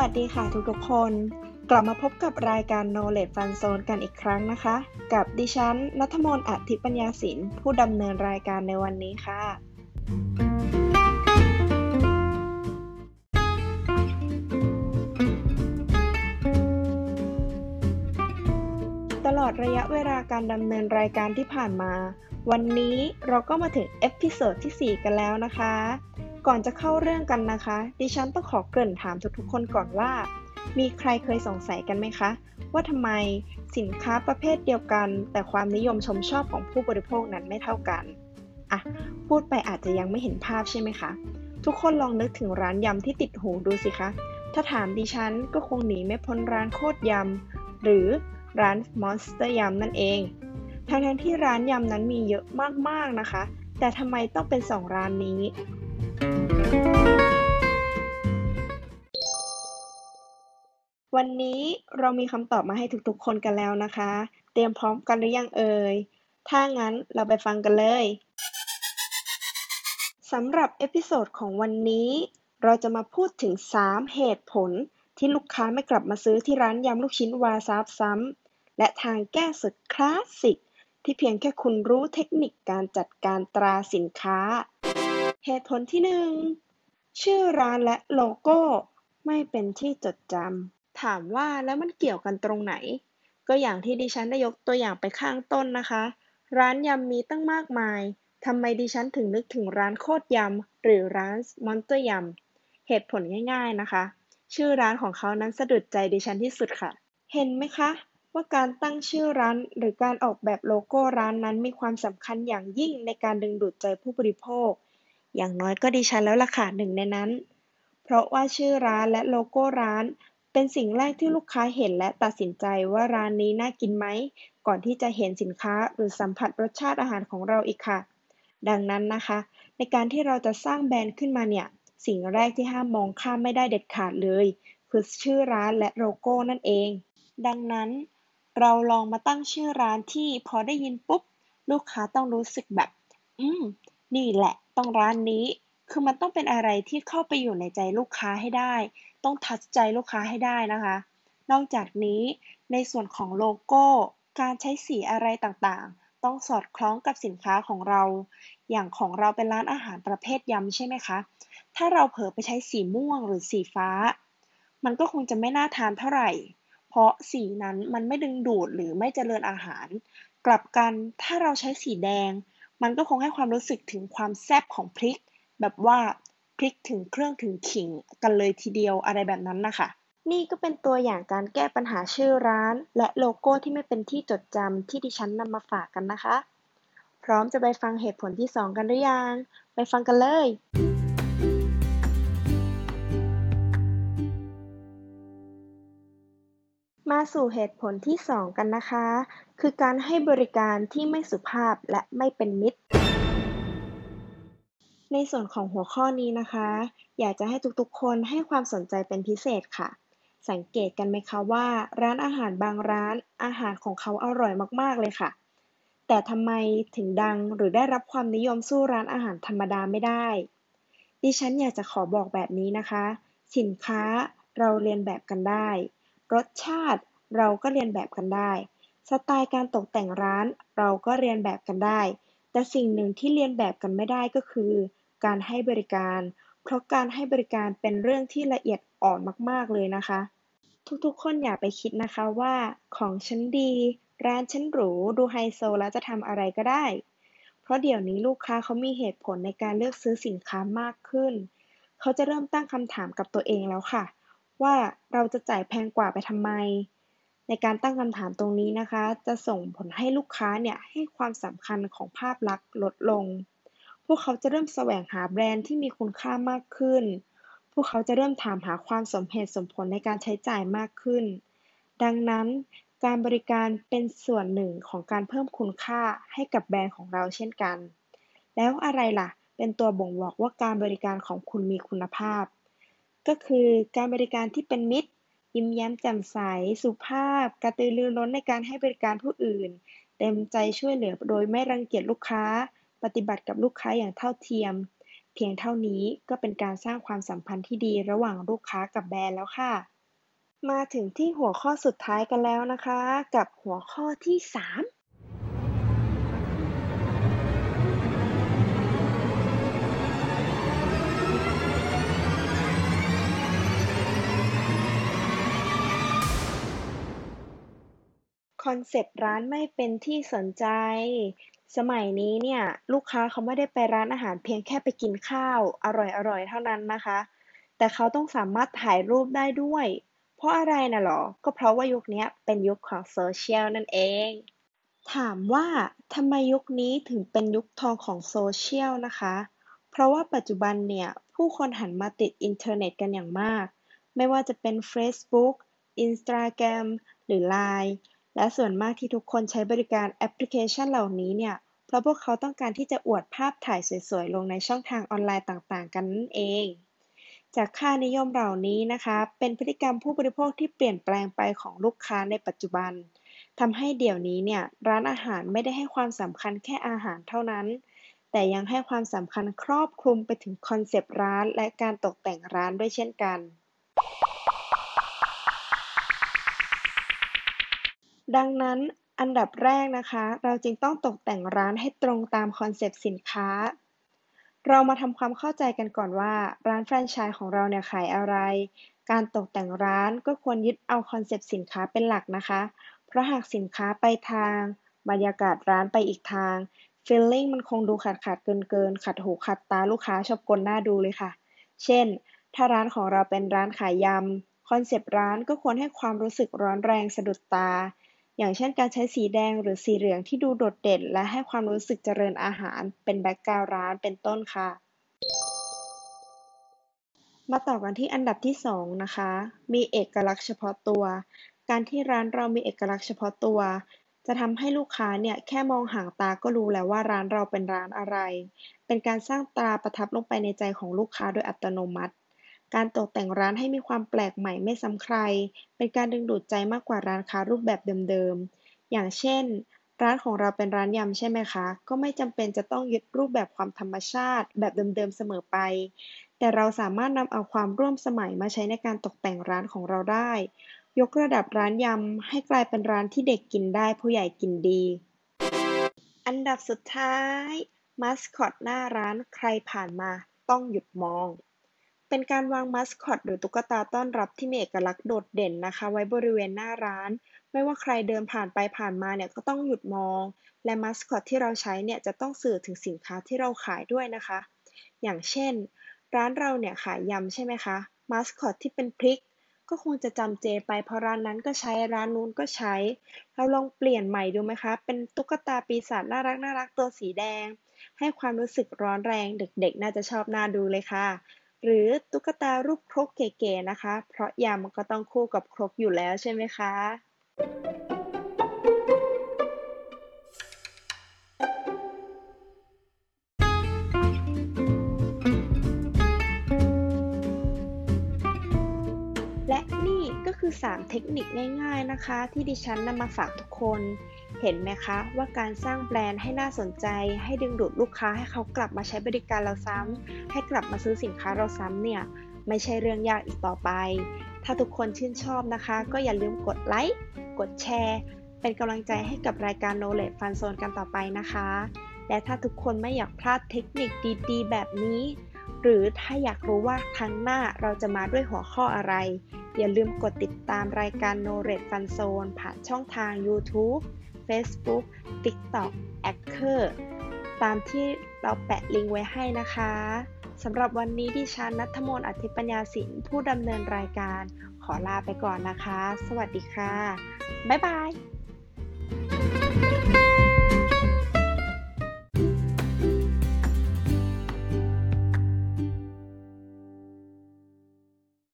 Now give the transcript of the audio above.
วัสดีค่ะทุกๆคน กลับมาพบกับรายการ Knowledge Fun Zone กันอีกครั้งนะคะ กับดิฉันนัทมนต์อธิปัญญาสินผู้ดำเนินรายการในวันนี้ค่ะ ตลอดระยะเวลาการดำเนินรายการที่ผ่านมา วันนี้เราก็มาถึง episode ที่ 4 กันแล้วนะคะ ก่อนจะเข้าเรื่องกันนะคะ ดิฉันต้องขอเกริ่นถามทุกๆคนก่อนว่า มีใครเคยสงสัยกันไหมคะ ว่าทำไมสินค้าประเภทเดียวกัน แต่ความนิยมชมชอบของผู้บริโภคนั้นไม่เท่ากันอะพูดไปอาจจะยังไม่เห็นภาพใช่ไหมคะ ทุกคนลองนึกถึงร้านยำที่ติดหูดูสิคะ ถ้าถามดิฉันก็คงหนีไม่พ้นร้านโคตรยำหรือร้านมอนสเตอร์ยำนั่นเองทั้งๆที่ร้านยำนั้นมีเยอะมากๆนะคะ แต่ทำไมต้องเป็นสองร้านนี้ วันนี้เรามีคำตอบมาให้ทุกๆคนกันแล้วนะคะ เตรียมพร้อมกันหรือยังเอ่ย ถ้างั้นเราไปฟังกันเลยสำหรับ episode ของวันนี้ เราจะมาพูดถึง 3 เหตุผลที่ลูกค้าไม่กลับมาซื้อที่ร้านยำลูกชิ้นวาซาบซ้ำและทางแก้สุดคลาสสิกที่เพียงแค่คุณรู้เทคนิคการจัดการตราสินค้า เหตุผลที่1ชื่อร้านและโลโก้ไม่เป็นที่จดจำ ถามว่าแล้วมันเกี่ยวกันตรงไหน ก็อย่างที่ดิฉันได้ยกตัวอย่างไปข้างต้นนะคะ ร้านยำมีตั้งมากมายทำไมดิฉันถึงนึกถึงร้านโคตรยำหรือร้านมอนเตอร์ยำเหตุผลง่าย ๆนะคะ ชื่อร้านของเขานั้นสะดุดใจดิฉันที่สุดค่ะ เห็นไหมคะ ว่าการตั้งชื่อร้านหรือการออกแบบโลโก้ร้านนั้นมีความสำคัญอย่างยิ่งในการดึงดูดใจผู้บริโภค อย่างน้อยก็ดิฉันแล้วล่ะค่ะหนึ่งในนั้น เพราะว่าชื่อร้านและโลโก้ร้าน เป็นสิ่งแรกที่ลูกค้าเห็นและตัดสินใจว่าร้านนี้น่ากินไหม ก่อนที่จะเห็นสินค้าหรือสัมผัสรสชาติอาหารของเราอีกค่ะ ดังนั้นนะคะ ในการที่เราจะสร้างแบรนด์ขึ้นมาเนี่ย สิ่งแรกที่ห้ามมองข้ามไม่ได้เด็ดขาดเลย คือชื่อร้านและโลโก้นั่นเอง ดังนั้นเราลองมาตั้งชื่อร้านที่พอได้ยินปุ๊บ ลูกค้าต้องรู้สึกแบบ อืม นี่แหละ ต้องร้านนี้ คือมันต้องเป็นอะไรที่เข้าไปอยู่ในใจลูกค้าให้ได้ ต้องทัดใจลูกค้าให้ได้นะคะ นอกจากนี้ในส่วนของโลโก้ การใช้สีอะไรต่างๆ ต้องสอดคล้องกับสินค้าของเรา อย่างของเราเป็นร้านอาหารประเภทยำใช่ไหมคะ ถ้าเราเผลอไปใช้สีม่วงหรือสีฟ้า มันก็คงจะไม่น่าทานเท่าไหร่ เพราะสีนั้นมันไม่ดึงดูดหรือไม่เจริญอาหาร กลับกันถ้าเราใช้สีแดง มันก็คงให้ความรู้สึกถึงความแซ่บของพริก แบบว่าพริกถึงเครื่องถึงขิงกันเลยทีเดียวอะไรแบบนั้นนะคะนี่ก็เป็นตัวอย่างการแก้ปัญหาชื่อร้าน และโลโก้ที่ไม่เป็นที่จดจำที่ดิฉันนำมาฝากกันนะคะ พร้อมจะไปฟังเหตุผลที่ 2 กันหรือยัง ไปฟังกันเลย มาสู่เหตุผลที่ 2 กันนะคะ คือการให้บริการที่ไม่สุภาพและไม่เป็นมิตร ในส่วนของหัวข้อนี้นะคะ อยากจะให้ทุกๆ คนให้ความสนใจเป็นพิเศษค่ะ สังเกตกันไหมคะว่า ร้านอาหารบางร้านอาหารของเขาอร่อยมากๆเลยค่ะ แต่ทำไมถึงดังหรือได้รับความนิยมสู้ร้านอาหารธรรมดาไม่ได้ ดิฉันอยากจะขอบอกแบบนี้นะคะ สินค้าเราเรียนแบบกันได้รสชาติ เราก็เรียนแบบกันได้ สไตล์การตกแต่งร้าน เราก็เรียนแบบกันได้ แต่สิ่งหนึ่งที่เรียนแบบกันไม่ได้ก็คือ การให้บริการ เพราะการให้บริการเป็นเรื่องที่ละเอียดอ่อนมาก ๆ เลยนะคะ ทุกๆ คนอย่าไปคิดนะคะว่า ของฉันดี ร้านฉันหรู ดูไฮโซแล้วจะทำอะไรก็ได้ เพราะเดี๋ยวนี้ลูกค้าเขามีเหตุผลในการเลือกซื้อสินค้ามากขึ้น เขาจะเริ่มตั้งคำถามกับตัวเองแล้วค่ะ ว่าเราจะจ่ายแพงกว่าไปทำไม ในการตั้งคำถามตรงนี้นะคะ จะส่งผลให้ลูกค้าเนี่ยให้ความสำคัญของภาพลักษณ์ลดลง พวกเขาจะเริ่มแสวงหาแบรนด์ที่มีคุณค่ามากขึ้น พวกเขาจะเริ่มถามหาความสมเหตุสมผลในการใช้จ่ายมากขึ้น ดังนั้นการบริการเป็นส่วนหนึ่งของการเพิ่มคุณค่าให้กับแบรนด์ของเราเช่นกัน แล้วอะไรล่ะ เป็นตัวบ่งบอกว่าการบริการของคุณมีคุณภาพ ก็คือการบริการที่เป็นมิตร ยิ้มแย้มแจ่มใส สุภาพ กระตือรือร้นในการให้บริการผู้อื่น เต็มใจช่วยเหลือโดยไม่รังเกียจลูกค้า ปฏิบัติกับลูกค้าอย่างเท่าเทียม เพียงเท่านี้ก็เป็นการสร้างความสัมพันธ์ที่ดีระหว่างลูกค้ากับแบรนด์แล้วค่ะ มาถึงที่หัวข้อสุดท้ายกันแล้วนะคะ กับหัวข้อที่ 3 คอนเซปต์ร้านไม่เป็นที่สนใจ สมัยนี้เนี่ยลูกค้าเขาไม่ได้ไปร้านอาหารเพียงแค่ไปกินข้าวอร่อยๆเท่านั้นนะคะ แต่เขาต้องสามารถถ่ายรูปได้ด้วย เพราะอะไรนะหรอ ก็เพราะว่ายุคนี้เป็นยุคของโซเชียลนั่นเอง ถามว่าทำไมยุคนี้ถึงเป็นยุคทองของโซเชียลนะคะ เพราะว่าปัจจุบันเนี่ยผู้คนหันมาติดอินเทอร์เน็ตกันอย่างมาก ไม่ว่าจะเป็น Facebook Instagram หรือ Line และส่วนมากที่ทุกคนใช้บริการแอปพลิเคชันเหล่านี้เนี่ย เพราะพวกเขาต้องการที่จะอวดภาพถ่ายสวยๆ ลงในช่องทางออนไลน์ต่างๆ กันนั่นเอง จากค่านิยมเหล่านี้นะคะ เป็นพฤติกรรมผู้บริโภคที่เปลี่ยนแปลงไปของลูกค้าในปัจจุบันทำให้เดี๋ยวนี้เนี่ยร้านอาหารไม่ได้ให้ความสำคัญแค่อาหารเท่านั้น แต่ยังให้ความสำคัญครอบคลุมไปถึงคอนเซปต์ร้านและการตกแต่งร้านด้วยเช่นกัน ดังนั้นอันดับแรกนะคะ เราจึงต้องตกแต่งร้านให้ตรงตามคอนเซปต์สินค้า เรามาทำความเข้าใจกันก่อนว่า ร้านแฟรนไชส์ของเราเนี่ยขายอะไร การตกแต่งร้านก็ควรยึดเอาคอนเซปต์สินค้าเป็นหลักนะคะ เพราะหากสินค้าไปทาง บรรยากาศร้านไปอีกทาง feeling มันคงดูขาดขาดเกินเกินขัดหูขัดตาลูกค้าชอบกลน่าดูเลยค่ะ เช่น ถ้าร้านของเราเป็นร้านขายยำคอนเซปต์ร้านก็ควรให้ความรู้สึกร้อนแรงสะดุดตา อย่างเช่นการใช้สีแดงหรือสีเหลืองที่ดูโดดเด่น และให้ความรู้สึกเจริญอาหาร เป็น background ร้านเป็นต้นค่ะ มาต่อกันที่อันดับที่ 2 นะคะ มีเอกลักษณ์เฉพาะตัว การที่ร้านเรามีเอกลักษณ์เฉพาะตัว จะทำให้ลูกค้าเนี่ยแค่มองหางตาก็รู้แล้วว่าร้านเราเป็นร้านอะไร เป็นการสร้างตราประทับลงไปในใจของลูกค้าโดยอัตโนมัติ การตกแต่งร้านให้มีความแปลกใหม่ไม่ซ้ำใคร เป็นการดึงดูดใจมากกว่าร้านค้ารูปแบบเดิมๆ อย่างเช่น ร้านของเราเป็นร้านยำใช่ไหมคะ ก็ไม่จำเป็นจะต้องยึดรูปแบบความธรรมชาติ แบบเดิมๆ เสมอไป แต่เราสามารถนำเอาความร่วมสมัยมาใช้ในการตกแต่งร้านของเราได้ ยกระดับร้านยำให้กลายเป็นร้านที่เด็กกินได้ผู้ใหญ่กินดี อันดับสุดท้ายมาสคอตหน้าร้านใครผ่านมาต้องหยุดมอง เป็นการวางมัสคอต หรือตุ๊กตาต้อนรับที่มีเอกลักษณ์โดดเด่นนะคะ ไว้บริเวณหน้าร้าน ไม่ว่าใครเดินผ่านไปผ่านมาเนี่ยก็ต้องหยุดมอง และมัสคอตที่เราใช้เนี่ยจะต้องสื่อถึงสินค้าที่เราขายด้วยนะคะ อย่างเช่น ร้านเราเนี่ยขายยำใช่ไหมคะมัสคอตที่เป็นพริกก็คงจะจำเจไปเพราะร้านนั้นก็ใช้ร้านนู้นก็ใช้ เราลองเปลี่ยนใหม่ดูไหมคะ เป็นตุ๊กตาปีศาจน่ารักน่ารักตัวสีแดง ให้ความรู้สึกร้อนแรงเด็กๆ น่าจะชอบน่าดูเลยค่ะ หรือตุ๊กตารูปครกเก๋ๆนะคะ เพราะยำก็ต้องคู่กับครกอยู่แล้วใช่ไหมคะและนี่ก็คือ 3 เทคนิคง่ายๆนะคะ ที่ดิฉันนำมาฝากทุกคน เห็นไหมคะว่าการสร้างแบรนด์ให้น่าสนใจ ให้ดึงดูดลูกค้าให้เขากลับมาใช้บริการเราซ้ำให้กลับมาซื้อสินค้าเราซ้ำเนี่ยไม่ใช่เรื่องยากอีกต่อไป ถ้าทุกคนชื่นชอบนะคะ ก็อย่าลืมกดไลค์กดแชร์ เป็นกำลังใจให้กับรายการ Knowledge Fun Zone กันต่อไปนะคะ และถ้าทุกคนไม่อยากพลาดเทคนิคดีๆ แบบนี้ หรือถ้าอยากรู้ว่าครั้งหน้าเราจะมาด้วยหัวข้ออะไร อย่าลืมกดติดตามรายการ Knowledge Fun Zone ผ่านช่องทาง YouTube Facebook TikTok a c k e r ตามที่เราแปะลิงก์ไว้ให้นะคะสำหรับวันนี้ดิฉันนัทมนต์อธิปัญญาสินผู้ดำเนินรายการ ขอลาไปก่อนนะคะ สวัสดีค่ะ บ๊ายบาย